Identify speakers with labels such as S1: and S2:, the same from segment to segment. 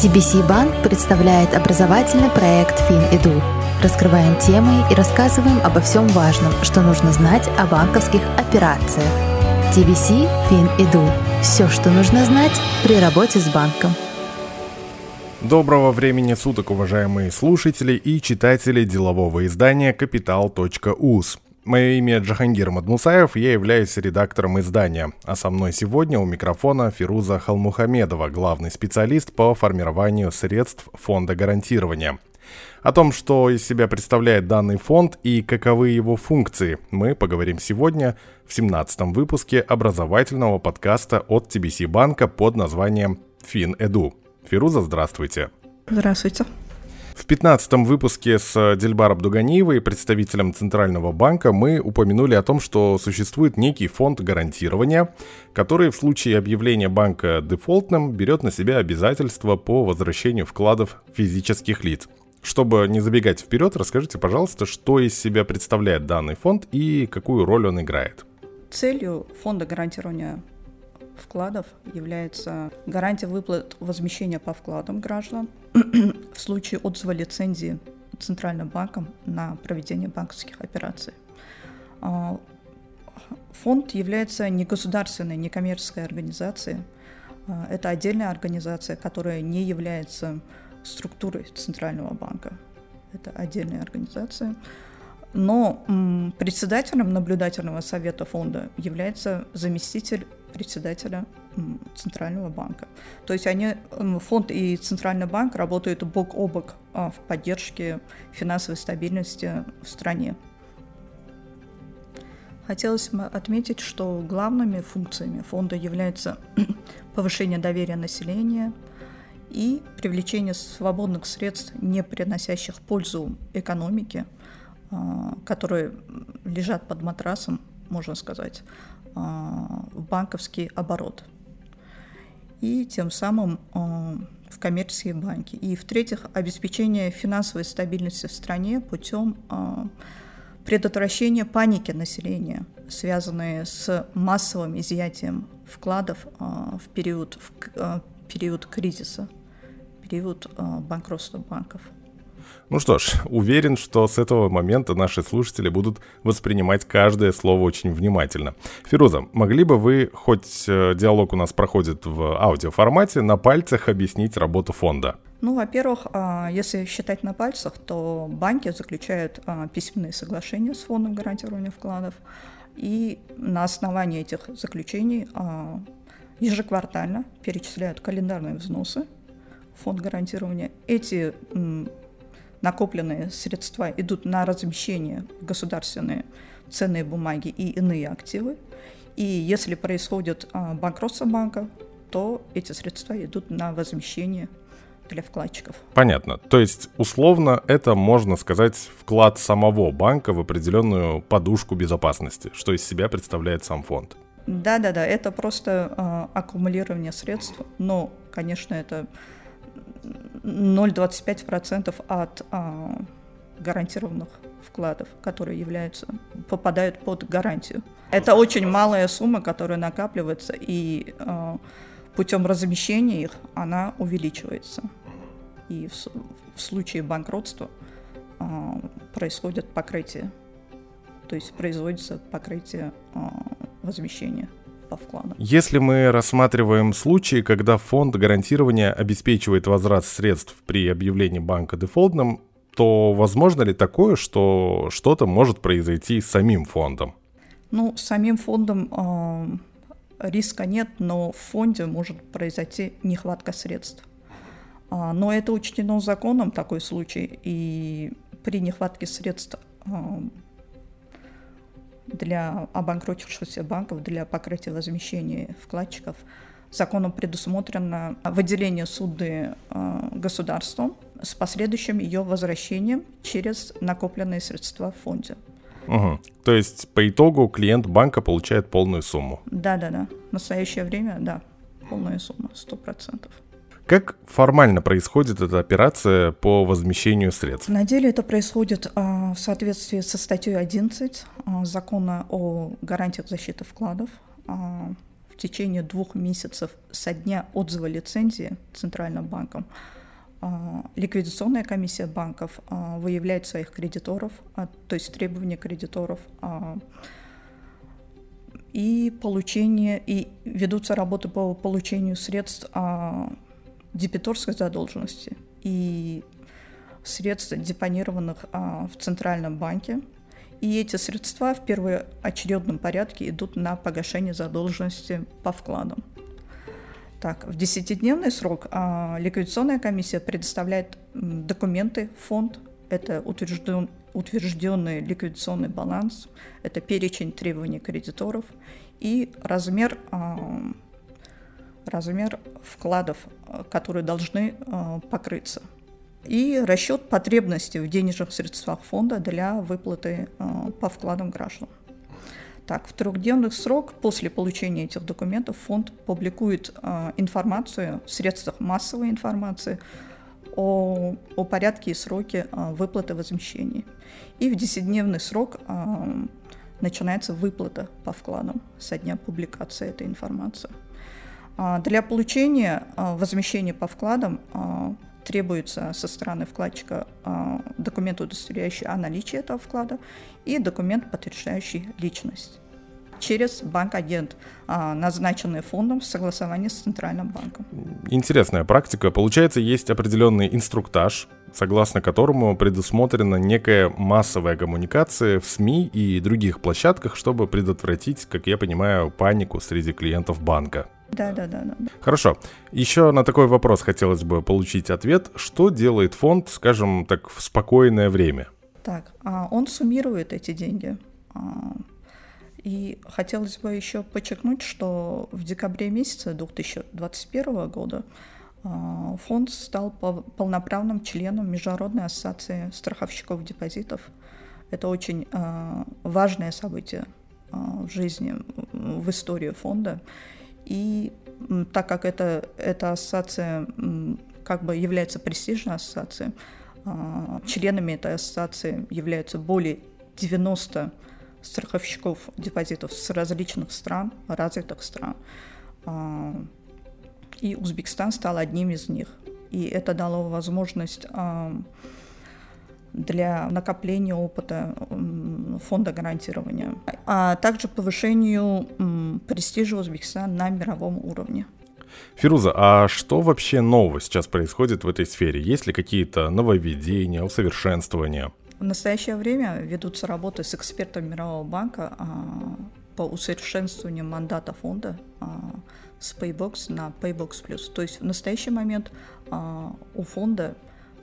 S1: TBC Банк представляет образовательный проект FinEdu. Раскрываем темы и рассказываем обо всем важном, что нужно знать о банковских операциях. TBC FinEdu. Все, что нужно знать при работе с банком.
S2: Доброго времени суток, уважаемые слушатели и читатели делового издания «Капитал.уз». Мое имя Джахангир Мадмусаев, я являюсь редактором издания, а со мной сегодня у микрофона Фируза Халмухамедова, главный специалист по формированию средств фонда гарантирования. О том, что из себя представляет данный фонд и каковы его функции, мы поговорим сегодня в 17 выпуске образовательного подкаста от TBC банка под названием FinEdu. Фируза, здравствуйте.
S3: Здравствуйте.
S2: В 15 выпуске с Дельбар Абдуганиевой, представителем Центрального банка, мы упомянули о том, что существует некий фонд гарантирования, который в случае объявления банка дефолтным берет на себя обязательства по возвращению вкладов физических лиц. Чтобы не забегать вперед, расскажите, пожалуйста, что из себя представляет данный фонд и какую роль он играет.
S3: Целью фонда гарантирования вкладов является гарантия выплат возмещения по вкладам граждан в случае отзыва лицензии Центральным банком на проведение банковских операций. А, фонд является не государственной, не коммерческой организацией. А, это отдельная организация, которая не является структурой Центрального банка. Это отдельная организация. Но председателем наблюдательного совета фонда является заместитель председателя Центрального банка. То есть они, фонд и Центральный банк работают бок о бок а, в поддержке финансовой стабильности в стране. Хотелось бы отметить, что главными функциями фонда являются повышение доверия населения и привлечение свободных средств, не приносящих пользу экономике, а, которые лежат под матрасом, можно сказать, в банковский оборот и тем самым а, в коммерческие банки. И в-третьих, обеспечение финансовой стабильности в стране путем а, предотвращения паники населения, связанные с массовым изъятием вкладов в период, в период кризиса, период банкротства банков.
S2: Ну что ж, уверен, что с этого момента наши слушатели будут воспринимать каждое слово очень внимательно. Фируза, могли бы вы, хоть э, диалог у нас проходит в аудиоформате, на пальцах объяснить работу фонда?
S3: Ну, во-первых, а, если считать на пальцах, то банки заключают а, письменные соглашения с фондом гарантирования вкладов, и на основании этих заключений а, ежеквартально перечисляют календарные взносы фонд гарантирования. Эти накопленные средства идут на размещение государственные ценные бумаги и иные активы. И если происходит а, банкротство банка, то эти средства идут на возмещение для вкладчиков.
S2: Понятно. То есть, условно, это, можно сказать, вклад самого банка в определенную подушку безопасности, что из себя представляет сам фонд.
S3: Да-да-да, это просто э, аккумулирование средств, но, конечно, это 0,25% от а, гарантированных вкладов, которые являются, попадают под гарантию. Это очень малая сумма, которая накапливается, и а, путем размещения их она увеличивается. И в, в случае банкротства а, происходит покрытие, то есть производится покрытие а, возмещения по вкладу.
S2: Если мы рассматриваем случаи, когда фонд гарантирования обеспечивает возврат средств при объявлении банка дефолтным, то возможно ли такое, что что-то может произойти с самим фондом?
S3: Ну, с самим фондом э, риска нет, но в фонде может произойти нехватка средств. А, но это учтено законом, такой случай, и при нехватке средств э, для обанкротившихся банков для покрытия возмещения вкладчиков. Законом предусмотрено выделение суды э, государством с последующим ее возвращением через накопленные средства в фонде.
S2: Угу. То есть по итогу клиент банка получает полную сумму?
S3: Да-да-да. В настоящее время, да, полная сумма, сто процентов.
S2: Как формально происходит эта операция по возмещению средств?
S3: На деле это происходит а, в соответствии со статьей 11 а, закона о гарантиях защиты вкладов. А, в течение двух месяцев со дня отзыва лицензии Центральным банком ликвидационная комиссия банков выявляет своих кредиторов, то есть требования кредиторов, и получение, и ведутся работы по получению средств дебиторской задолженности и средств, депонированных в Центральном банке. И эти средства в первоочередном порядке идут на погашение задолженности по вкладам. Так, в десятидневный срок а, ликвидационная комиссия предоставляет документы фонд. Это утвержден, утвержденный ликвидационный баланс, это перечень требований кредиторов и размер, а, размер вкладов, которые должны а, покрыться. И расчет потребностей в денежных средствах фонда для выплаты а, по вкладам граждан. Так, в трехдневный срок после получения этих документов фонд публикует э, информацию в средствах массовой информации о, о порядке и сроке э, выплаты возмещений. И в десятидневный срок э, начинается выплата по вкладам со дня публикации этой информации. Э, для получения э, возмещения по вкладам э, требуется со стороны вкладчика документ, удостоверяющий о наличии этого вклада, и документ, подтверждающий личность через банк-агент, а, назначенный фондом в согласовании с Центральным банком.
S2: Интересная практика. Получается, есть определенный инструктаж, согласно которому предусмотрена некая массовая коммуникация в СМИ и других площадках, чтобы предотвратить, как я понимаю, панику среди клиентов банка.
S3: Да, да, да, да.
S2: Хорошо. Еще на такой вопрос хотелось бы получить ответ. Что делает фонд, скажем так, в спокойное время?
S3: Так, а, он суммирует эти деньги. А, и хотелось бы еще подчеркнуть, что в декабре месяце 2021 года а, фонд стал полноправным членом Международной ассоциации страховщиков депозитов. Это очень важное событие в жизни, в истории фонда. И так как это, эта ассоциация как бы является престижной ассоциацией, а, членами этой ассоциации являются более 90 страховщиков депозитов с различных стран, развитых стран. А, и Узбекистан стал одним из них. И это дало возможность для накопления опыта фонда гарантирования, а также повышению престижа Узбекистана на мировом уровне.
S2: Фируза, а что вообще нового сейчас происходит в этой сфере? Есть ли какие-то нововведения, усовершенствования?
S3: В настоящее время ведутся работы с экспертами Мирового банка а, по усовершенствованию мандата фонда а, с Paybox на Paybox Plus. То есть в настоящий момент а, у фонда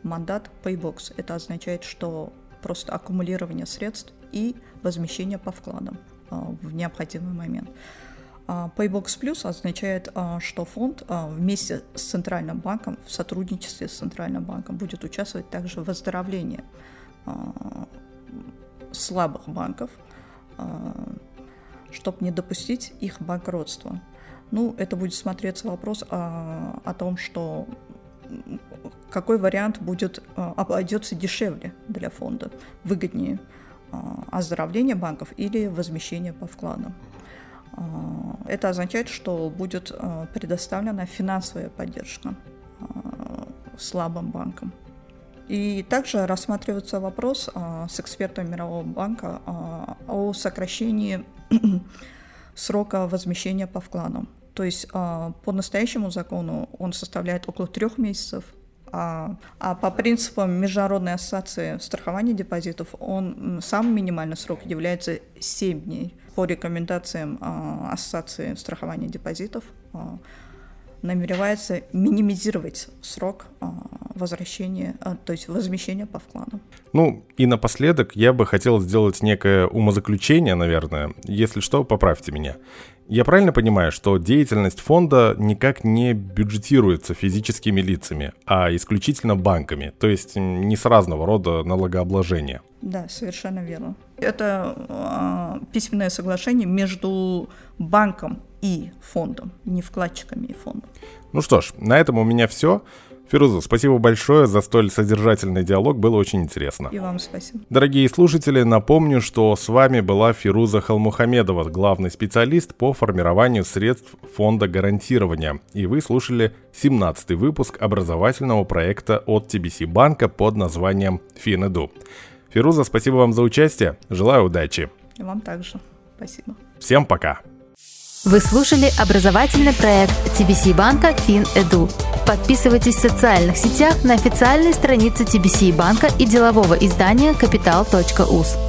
S3: мандат Paybox. Это означает, что просто аккумулирование средств и возмещение по вкладам в необходимый момент. Paybox Plus означает, что фонд вместе с Центральным банком, в сотрудничестве с Центральным банком, будет участвовать также в оздоровлении а, слабых банков, а, чтобы не допустить их банкротства. Ну, это будет смотреться вопрос о, о том, что какой вариант будет обойдется дешевле для фонда, выгоднее оздоровление банков или возмещение по вкладам. Это означает, что будет предоставлена финансовая поддержка слабым банкам. И также рассматривается вопрос с экспертами Мирового банка о сокращении срока возмещения по вкладам. То есть по настоящему закону он составляет около трех месяцев, а, а по принципам Международной ассоциации страхования депозитов он сам минимальный срок является 7 дней. По рекомендациям а, Ассоциации страхования депозитов а, намеревается минимизировать срок а, возвращения, а, то есть возмещения по вкладу.
S2: Ну и напоследок я бы хотел сделать некое умозаключение, наверное. Если что, поправьте меня. Я правильно понимаю, что деятельность фонда никак не бюджетируется физическими лицами, а исключительно банками, то есть не с разного рода налогообложения?
S3: Да, совершенно верно. Это э, письменное соглашение между банком и фондом, не вкладчиками и фондом.
S2: Ну что ж, на этом у меня все. Фируза, спасибо большое за столь содержательный диалог, было очень интересно.
S3: И вам спасибо.
S2: Дорогие слушатели, напомню, что с вами была Фируза Халмухамедова, главный специалист по формированию средств фонда гарантирования. И вы слушали 17-й выпуск образовательного проекта от TBC банка под названием «Финэду». Фируза, спасибо вам за участие, желаю удачи.
S3: И вам также. Спасибо.
S2: Всем пока.
S1: Вы слушали образовательный проект TBC банка FinEdu. Подписывайтесь в социальных сетях на официальной странице TBC банка и делового издания Capital.us.